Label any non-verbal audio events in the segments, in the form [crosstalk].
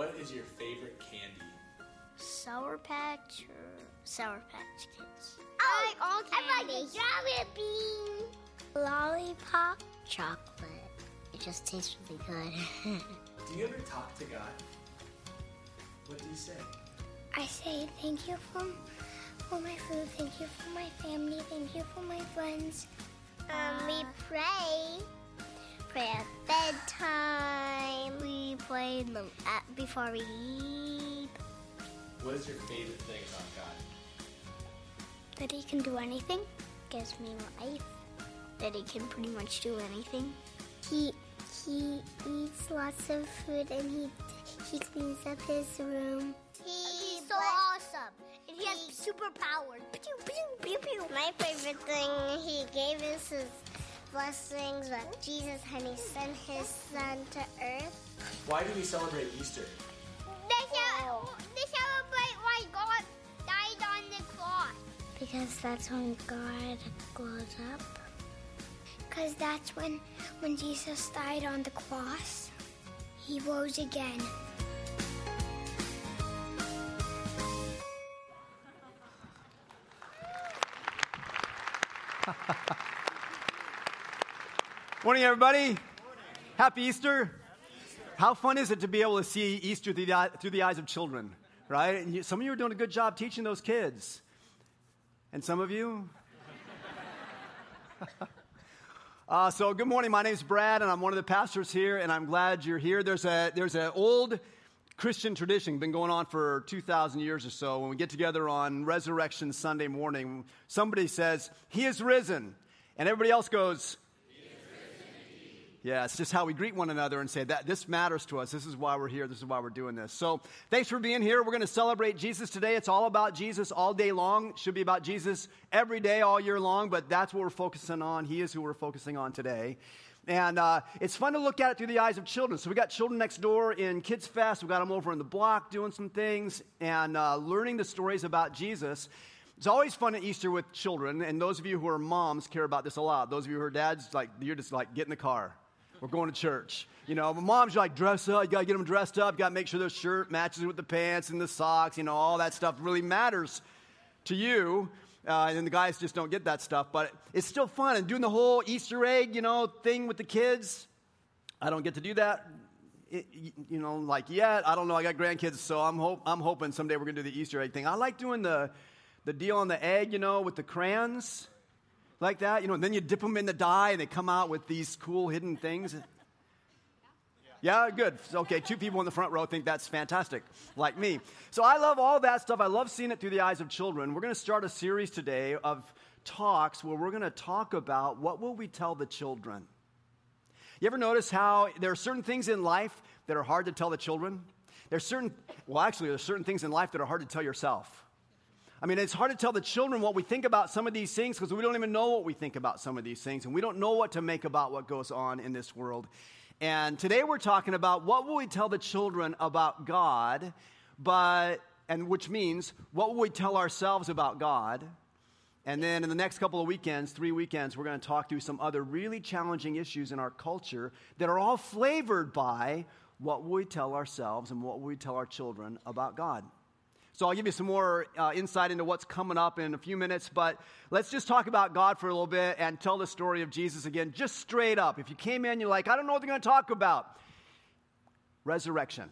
what is your favorite candy? Sour Patch or Sour Patch Kids? I like all candy. I like the jelly bean. Lollipop. Chocolate. It just tastes really good. [laughs] do you ever talk to God? What do you say? I say thank you for, for my food, thank you for my family, thank you for my friends. Um, we pray. Pray at bedtime. We play them at, before we eat. What is your favorite thing about God? That he can do anything. Gives me life. That he can pretty much do anything. He he eats lots of food and he he cleans up his room. He's so awesome. And he has superpowers. Pew, pew, pew, pew. My favorite thing he gave us his blessings with Jesus and he sent his son to earth. Why do we celebrate Easter? They, oh. they celebrate why God died on the cross. Because that's when God grows up. Because that's when, when Jesus died on the cross. He rose again. [laughs] Morning, everybody. Happy Easter. How fun is it to be able to see Easter through the, through the eyes of children, right? And you, some of you are doing a good job teaching those kids. And some of you? [laughs] uh, so, good morning. My name is Brad, and I'm one of the pastors here, and I'm glad you're here. There's a there's an old Christian tradition been going on for 2,000 years or so. When we get together on Resurrection Sunday morning, somebody says, He is risen. And everybody else goes, yeah, it's just how we greet one another and say that this matters to us. This is why we're here. This is why we're doing this. So, thanks for being here. We're going to celebrate Jesus today. It's all about Jesus all day long. It should be about Jesus every day, all year long, but that's what we're focusing on. He is who we're focusing on today. And uh, it's fun to look at it through the eyes of children. So, we got children next door in Kids Fest. We got them over in the block doing some things and uh, learning the stories about Jesus. It's always fun at Easter with children, and those of you who are moms care about this a lot. Those of you who are dads, like you're just like get in the car we're going to church. You know, my mom's like, dress up. You got to get them dressed up. You got to make sure their shirt matches with the pants and the socks. You know, all that stuff really matters to you. Uh, and the guys just don't get that stuff. But it's still fun. And doing the whole Easter egg, you know, thing with the kids. I don't get to do that, it, you know, like yet. I don't know. I got grandkids, so I'm, hope, I'm hoping someday we're going to do the Easter egg thing. I like doing the, the deal on the egg, you know, with the crayons like that, you know, and then you dip them in the dye and they come out with these cool hidden things. Yeah, good. Okay, two people in the front row think that's fantastic, like me. So I love all that stuff. I love seeing it through the eyes of children. We're going to start a series today of talks where we're going to talk about what will we tell the children. You ever notice how there are certain things in life that are hard to tell the children? There's certain, well, actually, there's certain things in life that are hard to tell yourself. I mean, it's hard to tell the children what we think about some of these things because we don't even know what we think about some of these things, and we don't know what to make about what goes on in this world. And today we're talking about what will we tell the children about God, but and which means what will we tell ourselves about God? And then in the next couple of weekends, three weekends, we're going to talk through some other really challenging issues in our culture that are all flavored by what will we tell ourselves and what will we tell our children about God. So I'll give you some more uh, insight into what's coming up in a few minutes, but let's just talk about God for a little bit and tell the story of Jesus again, just straight up. If you came in, you're like, I don't know what they're going to talk about. Resurrection.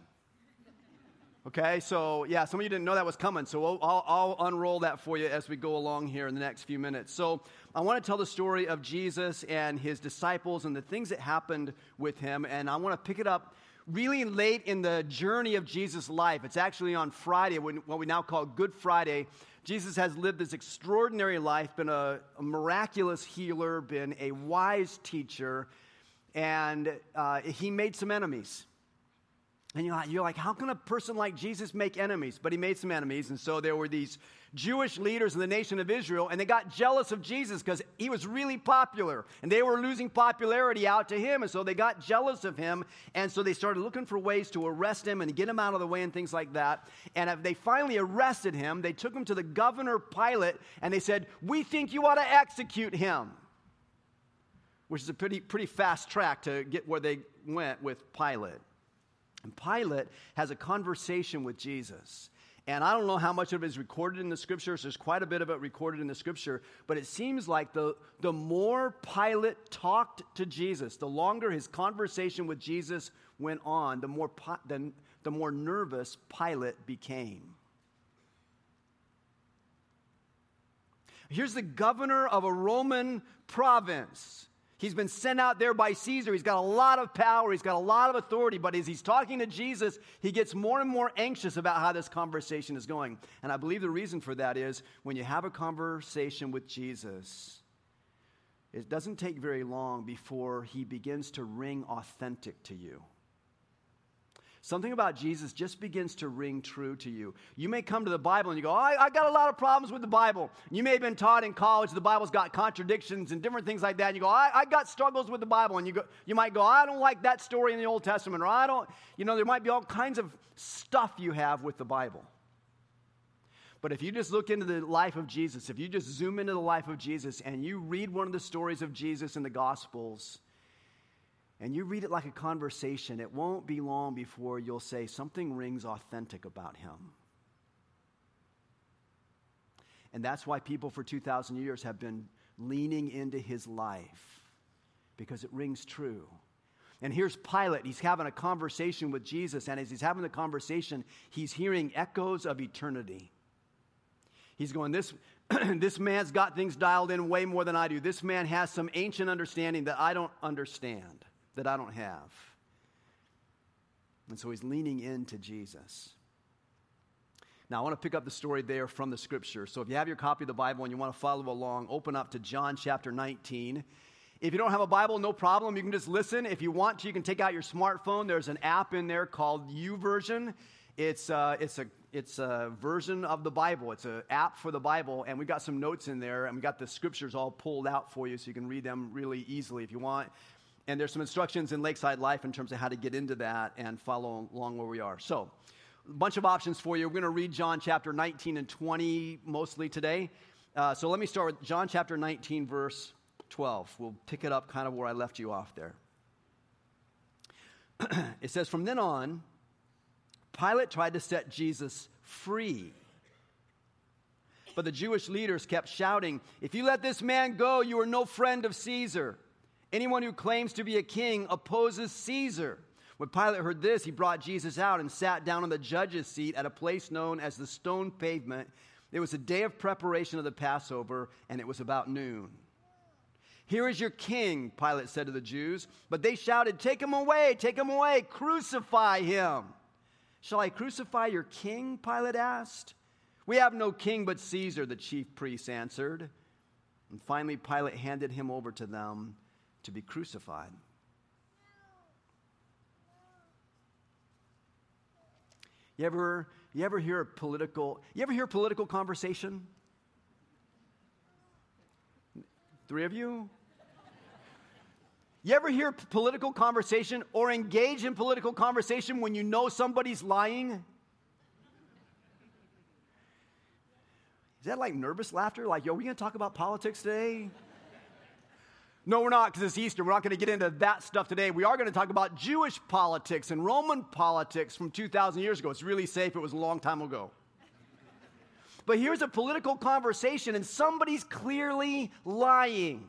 Okay, so yeah, some of you didn't know that was coming, so I'll, I'll, I'll, unroll that for you as we go along here in the next few minutes. So, I want to tell the story of Jesus and his disciples and the things that happened with him, and I want to pick it up really late in the journey of Jesus' life. It's actually on Friday, what we now call Good Friday. Jesus has lived this extraordinary life, been a, a miraculous healer, been a wise teacher, and uh, he made some enemies. And you're like, you're like, how can a person like Jesus make enemies? But he made some enemies. And so there were these Jewish leaders in the nation of Israel, and they got jealous of Jesus because he was really popular. And they were losing popularity out to him. And so they got jealous of him. And so they started looking for ways to arrest him and get him out of the way and things like that. And they finally arrested him. They took him to the governor Pilate, and they said, We think you ought to execute him. Which is a pretty, pretty fast track to get where they went with Pilate. And Pilate has a conversation with Jesus. And I don't know how much of it is recorded in the scriptures. There's quite a bit of it recorded in the scripture. But it seems like the, the more Pilate talked to Jesus, the longer his conversation with Jesus went on, the more, the, the more nervous Pilate became. Here's the governor of a Roman province He's been sent out there by Caesar. He's got a lot of power. He's got a lot of authority. But as he's talking to Jesus, he gets more and more anxious about how this conversation is going. And I believe the reason for that is when you have a conversation with Jesus, it doesn't take very long before he begins to ring authentic to you. Something about Jesus just begins to ring true to you. You may come to the Bible and you go, I, I got a lot of problems with the Bible. You may have been taught in college the Bible's got contradictions and different things like that. And you go, I, I got struggles with the Bible. And you, go, you might go, I don't like that story in the Old Testament. Or I don't, you know, there might be all kinds of stuff you have with the Bible. But if you just look into the life of Jesus, if you just zoom into the life of Jesus and you read one of the stories of Jesus in the Gospels, and you read it like a conversation, it won't be long before you'll say something rings authentic about him. And that's why people for 2,000 years have been leaning into his life because it rings true. And here's Pilate. He's having a conversation with Jesus. And as he's having the conversation, he's hearing echoes of eternity. He's going, This, [clears throat] this man's got things dialed in way more than I do. This man has some ancient understanding that I don't understand that I don't have. And so he's leaning into Jesus. Now, I want to pick up the story there from the scripture. So if you have your copy of the Bible and you want to follow along, open up to John chapter 19. If you don't have a Bible, no problem. You can just listen. If you want to, you can take out your smartphone. There's an app in there called YouVersion. It's, uh, it's, a, it's a version of the Bible. It's an app for the Bible, and we've got some notes in there, and we've got the scriptures all pulled out for you so you can read them really easily if you want. And there's some instructions in Lakeside Life in terms of how to get into that and follow along where we are. So, a bunch of options for you. We're going to read John chapter 19 and 20 mostly today. Uh, so, let me start with John chapter 19, verse 12. We'll pick it up kind of where I left you off there. [clears throat] it says, From then on, Pilate tried to set Jesus free. But the Jewish leaders kept shouting, If you let this man go, you are no friend of Caesar. Anyone who claims to be a king opposes Caesar. When Pilate heard this, he brought Jesus out and sat down on the judge's seat at a place known as the stone pavement. It was a day of preparation of the Passover, and it was about noon. Here is your king, Pilate said to the Jews. But they shouted, Take him away, take him away, crucify him. Shall I crucify your king? Pilate asked. We have no king but Caesar, the chief priests answered. And finally, Pilate handed him over to them to be crucified. You ever, you ever hear a political, you ever hear political conversation? Three of you? You ever hear political conversation or engage in political conversation when you know somebody's lying? Is that like nervous laughter? Like, yo, are we to talk about politics today? No, we're not because it's Easter. We're not going to get into that stuff today. We are going to talk about Jewish politics and Roman politics from 2,000 years ago. It's really safe. It was a long time ago. But here's a political conversation, and somebody's clearly lying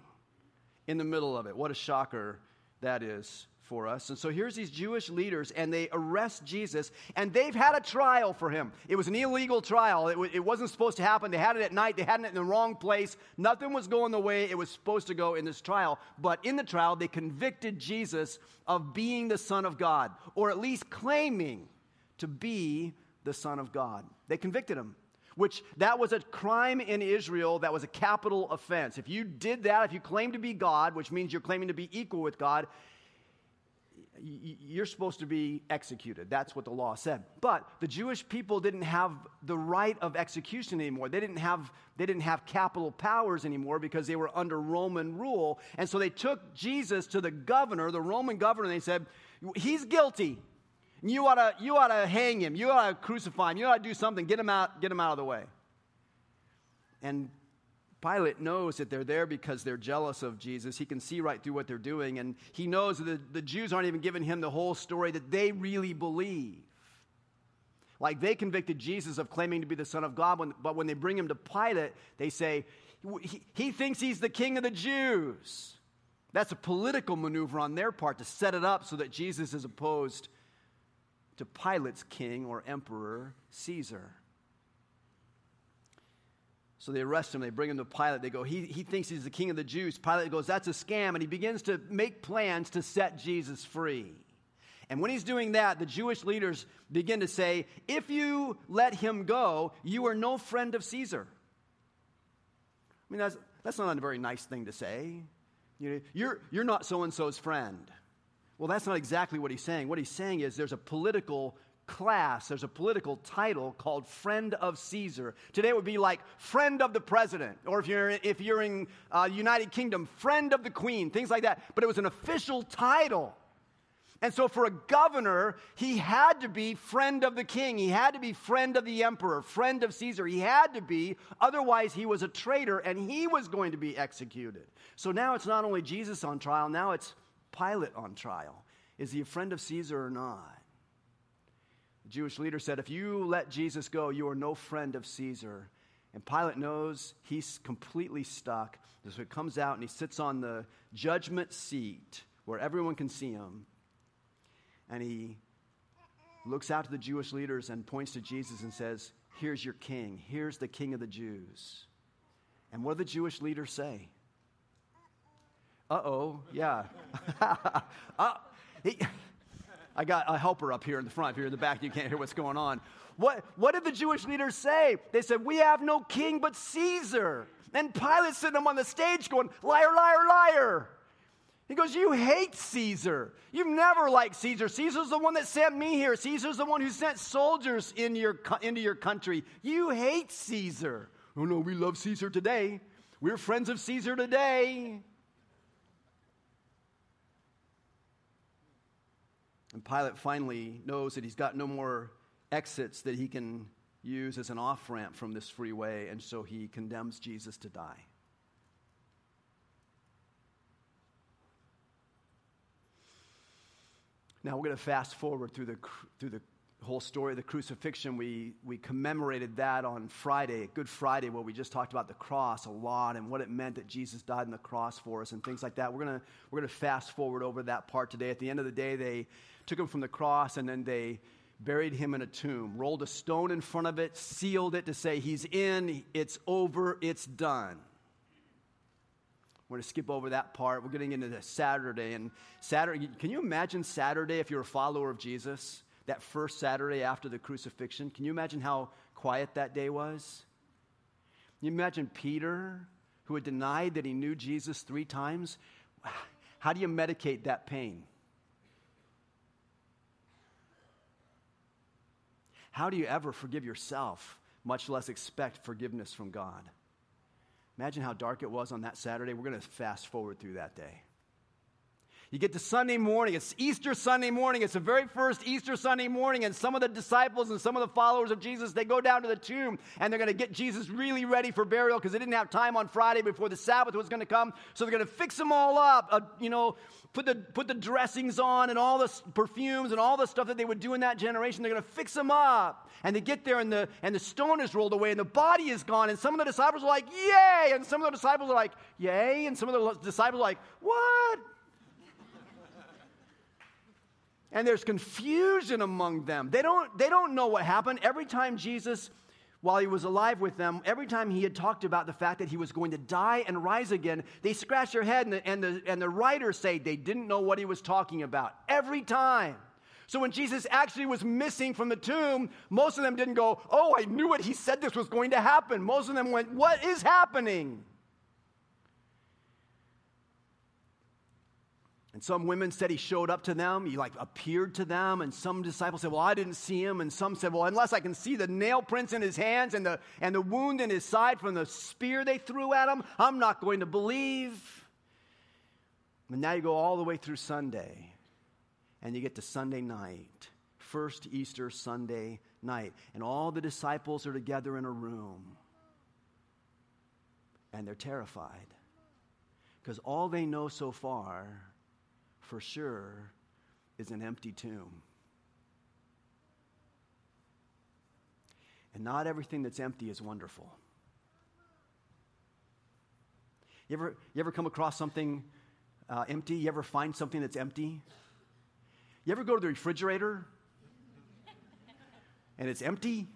in the middle of it. What a shocker that is for us. And so here's these Jewish leaders, and they arrest Jesus, and they've had a trial for him. It was an illegal trial. It, w- it wasn't supposed to happen. They had it at night, they had it in the wrong place. Nothing was going the way it was supposed to go in this trial. But in the trial, they convicted Jesus of being the Son of God, or at least claiming to be the Son of God. They convicted him which that was a crime in Israel that was a capital offense. If you did that, if you claimed to be God, which means you're claiming to be equal with God, you're supposed to be executed. That's what the law said. But the Jewish people didn't have the right of execution anymore. They didn't have, they didn't have capital powers anymore because they were under Roman rule. And so they took Jesus to the governor, the Roman governor, and they said, He's guilty. You ought to, you ought to hang him. You ought to crucify him. You ought to do something. Get him out, get him out of the way. And Pilate knows that they're there because they're jealous of Jesus. He can see right through what they're doing, and he knows that the, Jews aren't even giving him the whole story that they really believe. Like they convicted Jesus of claiming to be the Son of God, when, but when they bring him to Pilate, they say, he, he thinks he's the king of the Jews. That's a political maneuver on their part to set it up so that Jesus is opposed to Pilate's king or emperor, Caesar. So they arrest him, they bring him to Pilate. They go, he, he thinks he's the king of the Jews. Pilate goes, That's a scam. And he begins to make plans to set Jesus free. And when he's doing that, the Jewish leaders begin to say, If you let him go, you are no friend of Caesar. I mean, that's, that's not a very nice thing to say. You know, you're, you're not so and so's friend. Well, that's not exactly what he's saying. What he's saying is there's a political class, there's a political title called Friend of Caesar. Today it would be like Friend of the President, or if you're, if you're in uh, United Kingdom, Friend of the Queen, things like that. But it was an official title. And so, for a governor, he had to be friend of the king. He had to be friend of the emperor, friend of Caesar. He had to be, otherwise, he was a traitor and he was going to be executed. So now it's not only Jesus on trial, now it's Pilate on trial. Is he a friend of Caesar or not? Jewish leader said, If you let Jesus go, you are no friend of Caesar. And Pilate knows he's completely stuck. So he comes out and he sits on the judgment seat where everyone can see him and he looks out to the Jewish leaders and points to Jesus and says, Here's your king. Here's the king of the Jews. And what do the Jewish leaders say? Uh oh, yeah. [laughs] uh, he, I got a helper up here in the front. If you're in the back, you can't hear what's going on. What, what did the Jewish leaders say? They said, We have no king but Caesar. And Pilate sitting him on the stage going, Liar, liar, liar. He goes, You hate Caesar. You've never liked Caesar. Caesar's the one that sent me here. Caesar's the one who sent soldiers in your, into your country. You hate Caesar. Oh, no, we love Caesar today. We're friends of Caesar today. And Pilate finally knows that he's got no more exits that he can use as an off ramp from this freeway, and so he condemns Jesus to die. Now we're going to fast forward through the, through the whole story of the crucifixion. We, we commemorated that on Friday, Good Friday, where we just talked about the cross a lot and what it meant that Jesus died on the cross for us and things like that. We're going to we're going to fast forward over that part today. At the end of the day, they took him from the cross and then they buried him in a tomb, rolled a stone in front of it, sealed it to say, He's in, it's over, it's done. We're going to skip over that part. We're getting into the Saturday. And Saturday, can you imagine Saturday if you're a follower of Jesus? That first Saturday after the crucifixion? Can you imagine how quiet that day was? Can you imagine Peter, who had denied that he knew Jesus three times? How do you medicate that pain? How do you ever forgive yourself, much less expect forgiveness from God? Imagine how dark it was on that Saturday. We're going to fast forward through that day. You get to Sunday morning. It's Easter Sunday morning. It's the very first Easter Sunday morning. And some of the disciples and some of the followers of Jesus, they go down to the tomb and they're going to get Jesus really ready for burial because they didn't have time on Friday before the Sabbath was going to come. So they're going to fix them all up, uh, you know, put the, put the dressings on and all the perfumes and all the stuff that they would do in that generation. They're going to fix them up. And they get there and the, and the stone is rolled away and the body is gone. And some of the disciples are like, yay. And some of the disciples are like, yay. And some of the disciples are like, what? And there's confusion among them. They don't, they don't know what happened. Every time Jesus, while he was alive with them, every time he had talked about the fact that he was going to die and rise again, they scratch their head and the, and the, and the writers say they didn't know what he was talking about. Every time. So when Jesus actually was missing from the tomb, most of them didn't go, Oh, I knew it. He said this was going to happen. Most of them went, What is happening? And some women said he showed up to them, he like appeared to them, and some disciples said, Well, I didn't see him. And some said, Well, unless I can see the nail prints in his hands and the, and the wound in his side from the spear they threw at him, I'm not going to believe. And now you go all the way through Sunday and you get to Sunday night, first Easter Sunday night, and all the disciples are together in a room. and they're terrified. Because all they know so far, for sure, is an empty tomb. And not everything that's empty is wonderful. You ever, you ever come across something uh, empty? You ever find something that's empty? You ever go to the refrigerator and it's empty?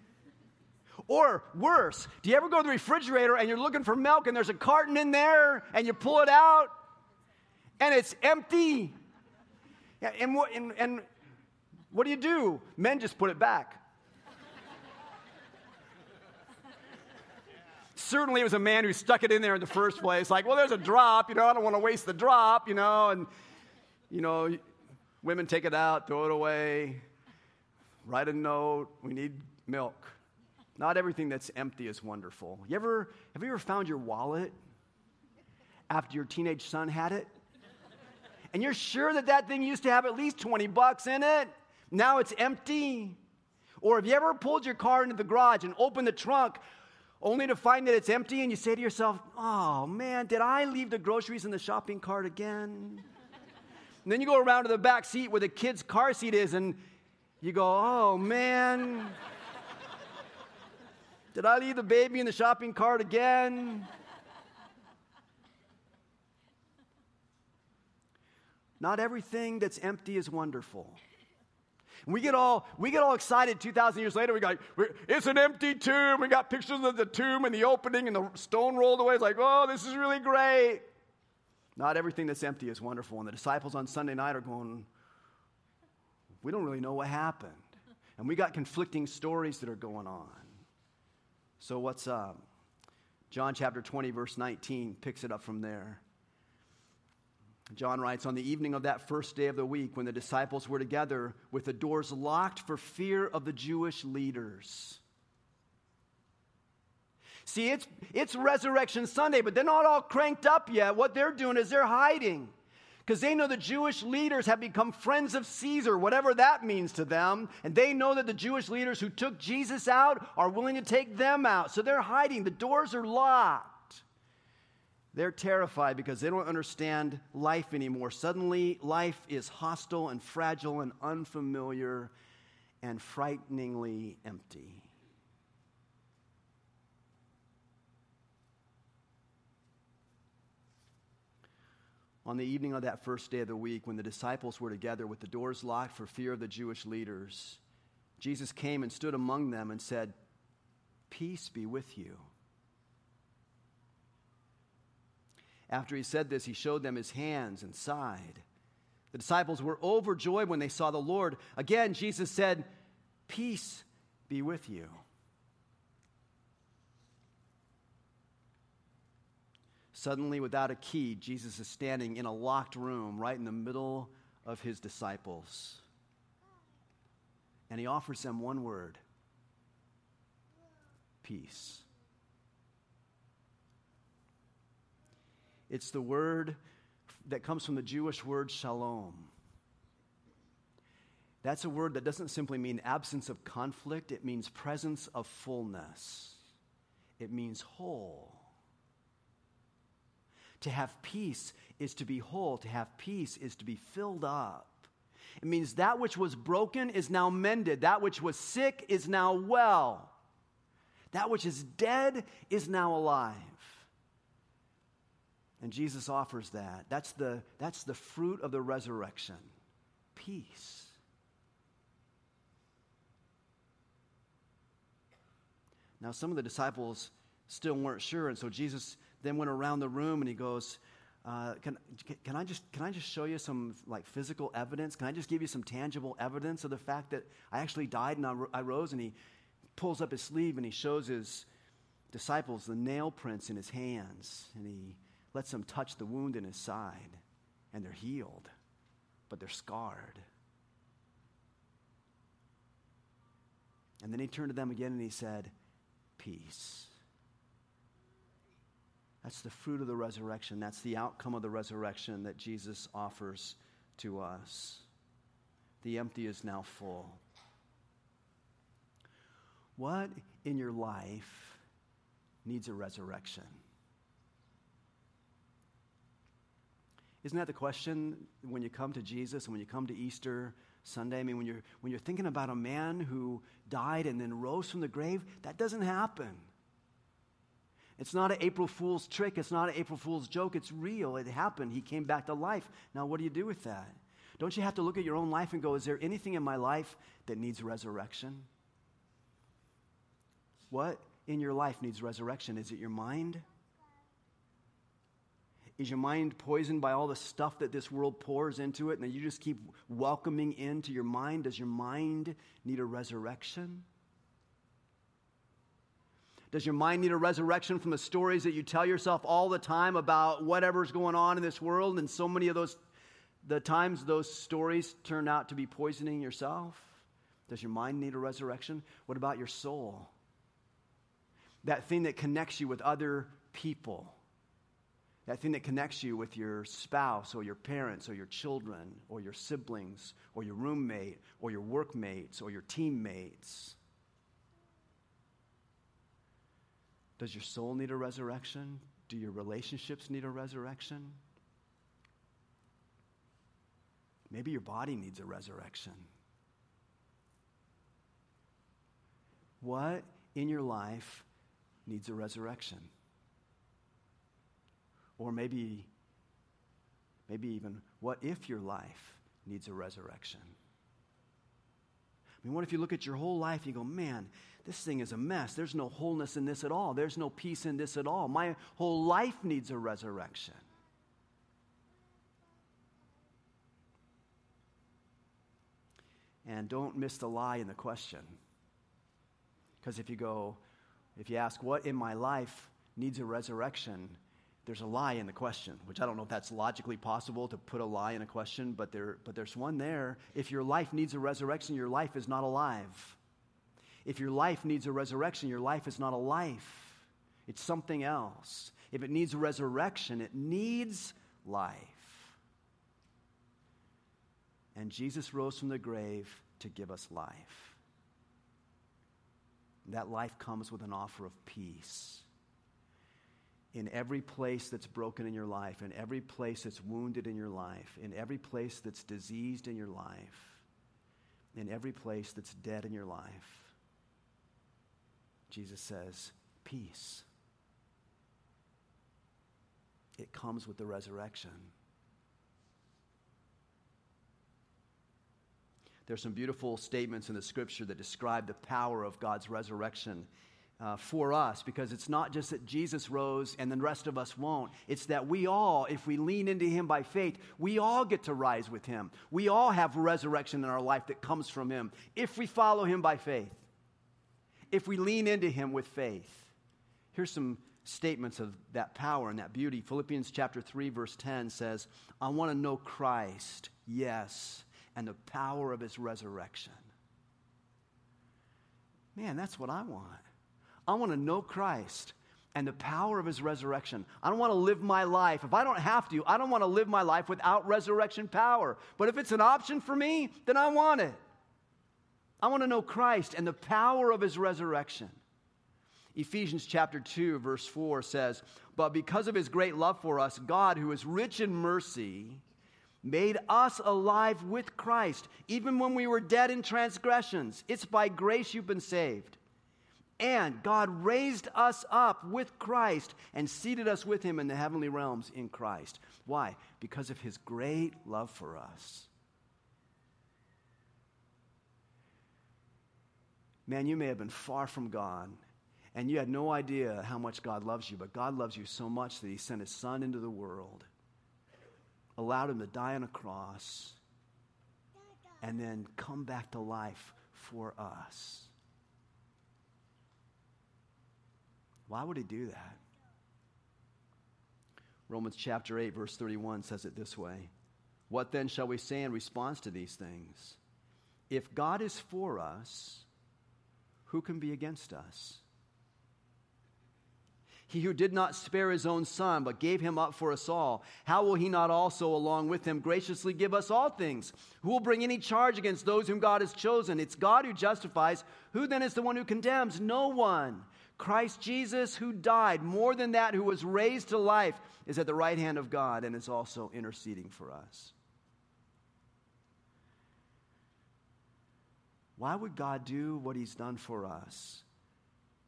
Or worse, do you ever go to the refrigerator and you're looking for milk and there's a carton in there and you pull it out and it's empty? And what, and, and what do you do? Men just put it back. Certainly, it was a man who stuck it in there in the first place. Like, well, there's a drop, you know, I don't want to waste the drop, you know, and, you know, women take it out, throw it away, write a note, we need milk. Not everything that's empty is wonderful. You ever, have you ever found your wallet after your teenage son had it? And you're sure that that thing used to have at least 20 bucks in it? Now it's empty. Or have you ever pulled your car into the garage and opened the trunk only to find that it's empty and you say to yourself, oh man, did I leave the groceries in the shopping cart again? And then you go around to the back seat where the kid's car seat is and you go, oh man. Did I leave the baby in the shopping cart again? Not everything that's empty is wonderful. we get all we get all excited 2,000 years later. We got it's an empty tomb. We got pictures of the tomb and the opening and the stone rolled away. It's like, oh, this is really great. Not everything that's empty is wonderful. And the disciples on Sunday night are going, we don't really know what happened. And we got conflicting stories that are going on. So, what's up? John chapter 20, verse 19 picks it up from there. John writes, On the evening of that first day of the week, when the disciples were together with the doors locked for fear of the Jewish leaders. See, it's, it's Resurrection Sunday, but they're not all cranked up yet. What they're doing is they're hiding because they know the Jewish leaders have become friends of Caesar, whatever that means to them. And they know that the Jewish leaders who took Jesus out are willing to take them out. So they're hiding. The doors are locked. They're terrified because they don't understand life anymore. Suddenly, life is hostile and fragile and unfamiliar and frighteningly empty. on the evening of that first day of the week, when the disciples were together with the doors locked for fear of the Jewish leaders, Jesus came and stood among them and said, Peace be with you. After he said this, he showed them his hands and side. The disciples were overjoyed when they saw the Lord. Again, Jesus said, Peace be with you. Suddenly, without a key, Jesus is standing in a locked room right in the middle of his disciples. And he offers them one word peace. It's the word that comes from the Jewish word shalom. That's a word that doesn't simply mean absence of conflict, it means presence of fullness. It means whole. To have peace is to be whole. To have peace is to be filled up. It means that which was broken is now mended. That which was sick is now well. That which is dead is now alive. And Jesus offers that. That's the, that's the fruit of the resurrection peace. Now, some of the disciples still weren't sure, and so Jesus then went around the room and he goes, uh, can, can, I just, can I just show you some like physical evidence? Can I just give you some tangible evidence of the fact that I actually died and I, I rose? And he pulls up his sleeve and he shows his disciples the nail prints in his hands and he lets them touch the wound in his side and they're healed, but they're scarred. And then he turned to them again and he said, Peace. That's the fruit of the resurrection. That's the outcome of the resurrection that Jesus offers to us. The empty is now full. What in your life needs a resurrection? Isn't that the question when you come to Jesus and when you come to Easter Sunday? I mean, when you're, when you're thinking about a man who died and then rose from the grave, that doesn't happen. It's not an April Fool's trick. It's not an April Fool's joke. It's real. It happened. He came back to life. Now, what do you do with that? Don't you have to look at your own life and go, is there anything in my life that needs resurrection? What in your life needs resurrection? Is it your mind? Is your mind poisoned by all the stuff that this world pours into it and that you just keep welcoming into your mind? Does your mind need a resurrection? Does your mind need a resurrection from the stories that you tell yourself all the time about whatever's going on in this world? And so many of those, the times those stories turn out to be poisoning yourself? Does your mind need a resurrection? What about your soul? That thing that connects you with other people that thing that connects you with your spouse or your parents or your children or your siblings or your roommate or your workmates or your teammates. Does your soul need a resurrection? Do your relationships need a resurrection? Maybe your body needs a resurrection. What in your life needs a resurrection? Or maybe, maybe even, what if your life needs a resurrection? I mean, what if you look at your whole life and you go, man, this thing is a mess. There's no wholeness in this at all. There's no peace in this at all. My whole life needs a resurrection. And don't miss the lie in the question. Because if you go, if you ask, what in my life needs a resurrection? There's a lie in the question, which I don't know if that's logically possible to put a lie in a question, but, there, but there's one there. If your life needs a resurrection, your life is not alive. If your life needs a resurrection, your life is not a life, it's something else. If it needs a resurrection, it needs life. And Jesus rose from the grave to give us life. That life comes with an offer of peace in every place that's broken in your life, in every place that's wounded in your life, in every place that's diseased in your life, in every place that's dead in your life, Jesus says, peace. It comes with the resurrection. There's some beautiful statements in the scripture that describe the power of God's resurrection uh, for us because it's not just that Jesus rose and the rest of us won't. It's that we all, if we lean into Him by faith, we all get to rise with Him. We all have resurrection in our life that comes from Him if we follow Him by faith, if we lean into Him with faith. Here's some statements of that power and that beauty. Philippians chapter 3, verse 10 says, I want to know Christ, yes, and the power of His resurrection. Man, that's what I want. I want to know Christ and the power of his resurrection. I don't want to live my life. If I don't have to, I don't want to live my life without resurrection power. But if it's an option for me, then I want it. I want to know Christ and the power of his resurrection. Ephesians chapter 2, verse 4 says, But because of his great love for us, God, who is rich in mercy, made us alive with Christ, even when we were dead in transgressions. It's by grace you've been saved. And God raised us up with Christ and seated us with him in the heavenly realms in Christ. Why? Because of his great love for us. Man, you may have been far from God and you had no idea how much God loves you, but God loves you so much that he sent his son into the world, allowed him to die on a cross, and then come back to life for us. Why would he do that? Romans chapter 8, verse 31 says it this way What then shall we say in response to these things? If God is for us, who can be against us? He who did not spare his own son, but gave him up for us all, how will he not also, along with him, graciously give us all things? Who will bring any charge against those whom God has chosen? It's God who justifies. Who then is the one who condemns? No one. Christ Jesus, who died, more than that, who was raised to life, is at the right hand of God and is also interceding for us. Why would God do what he's done for us?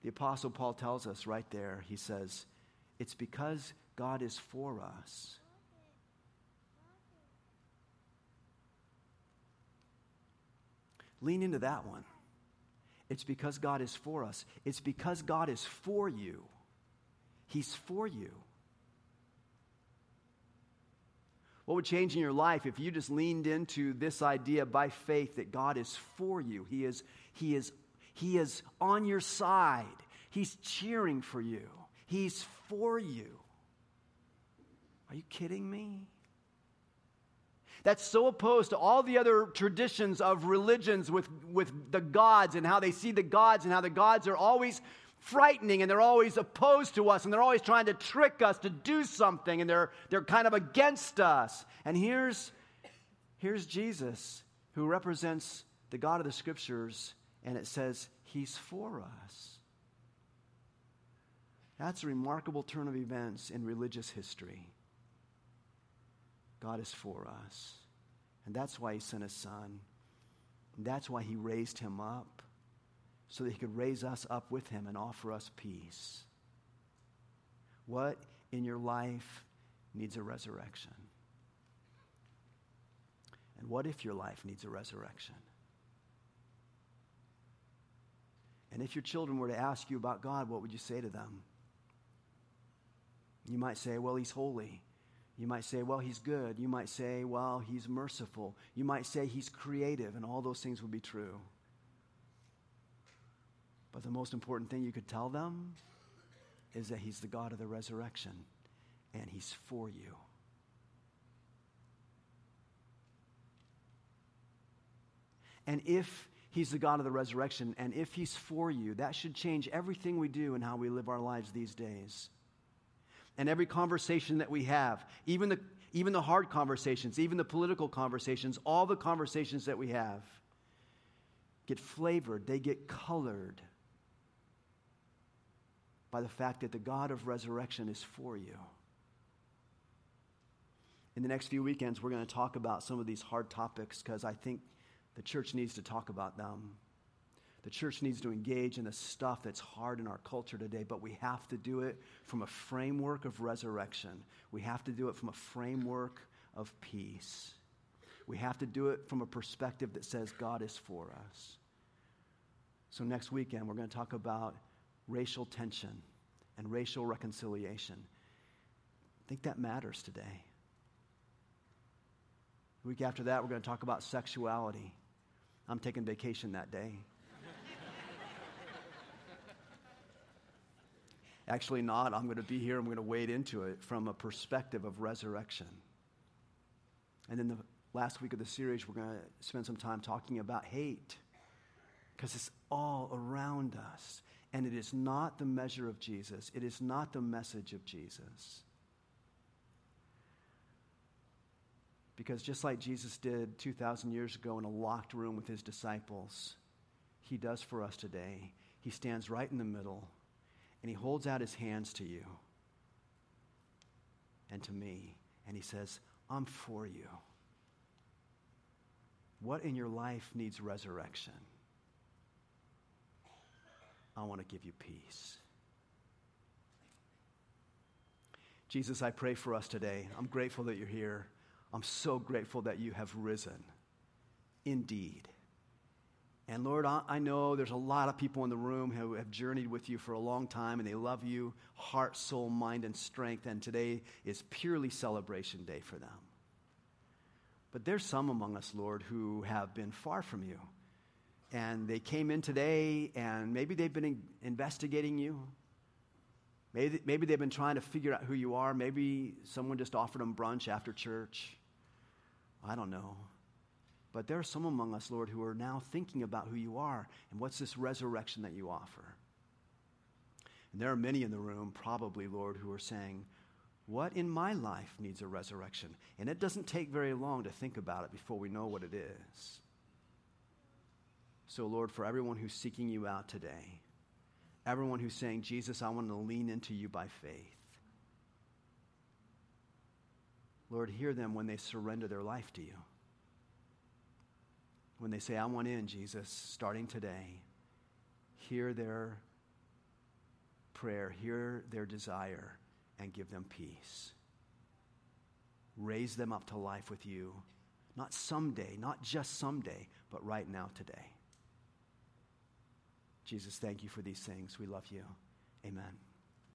The Apostle Paul tells us right there, he says, it's because God is for us. Lean into that one. It's because God is for us. It's because God is for you. He's for you. What would change in your life if you just leaned into this idea by faith that God is for you? He is, he is, he is on your side. He's cheering for you. He's for you. Are you kidding me? That's so opposed to all the other traditions of religions with, with the gods and how they see the gods and how the gods are always frightening and they're always opposed to us and they're always trying to trick us to do something and they're, they're kind of against us. And here's, here's Jesus who represents the God of the scriptures and it says he's for us. That's a remarkable turn of events in religious history. God is for us. And that's why he sent his son. And that's why he raised him up so that he could raise us up with him and offer us peace. What in your life needs a resurrection? And what if your life needs a resurrection? And if your children were to ask you about God, what would you say to them? You might say, well, he's holy. You might say, well, he's good. You might say, well, he's merciful. You might say he's creative, and all those things would be true. But the most important thing you could tell them is that He's the God of the resurrection and He's for you. And if He's the God of the resurrection and if He's for you, that should change everything we do and how we live our lives these days. And every conversation that we have, even the, even the hard conversations, even the political conversations, all the conversations that we have get flavored, they get colored by the fact that the God of resurrection is for you. In the next few weekends, we're going to talk about some of these hard topics because I think the church needs to talk about them. The church needs to engage in the stuff that's hard in our culture today, but we have to do it from a framework of resurrection. We have to do it from a framework of peace. We have to do it from a perspective that says God is for us. So, next weekend, we're going to talk about racial tension and racial reconciliation. I think that matters today. The week after that, we're going to talk about sexuality. I'm taking vacation that day. Actually, not. I'm going to be here. I'm going to wade into it from a perspective of resurrection. And then the last week of the series, we're going to spend some time talking about hate because it's all around us. And it is not the measure of Jesus, it is not the message of Jesus. Because just like Jesus did 2,000 years ago in a locked room with his disciples, he does for us today. He stands right in the middle and he holds out his hands to you and to me, and he says, I'm for you. What in your life needs resurrection? I want to give you peace. Jesus, I pray for us today. I'm grateful that you're here. I'm so grateful that you have risen indeed. And Lord, I know there's a lot of people in the room who have journeyed with you for a long time and they love you, heart, soul, mind, and strength. And today is purely celebration day for them. But there's some among us, Lord, who have been far from you and they came in today and maybe they've been investigating you. Maybe, they've been trying to figure out who you are. Maybe someone just offered them brunch after church. I don't know. But there are some among us, Lord, who are now thinking about who you are and what's this resurrection that you offer. And there are many in the room, probably, Lord, who are saying, What in my life needs a resurrection? And it doesn't take very long to think about it before we know what it is. So, Lord, for everyone who's seeking you out today, Everyone who's saying, Jesus, I want to lean into you by faith. Lord, hear them when they surrender their life to you. When they say, I want in, Jesus, starting today, hear their prayer, hear their desire, and give them peace. Raise them up to life with you, not someday, not just someday, but right now, today. Jesus, thank you for these things. We love you. Amen.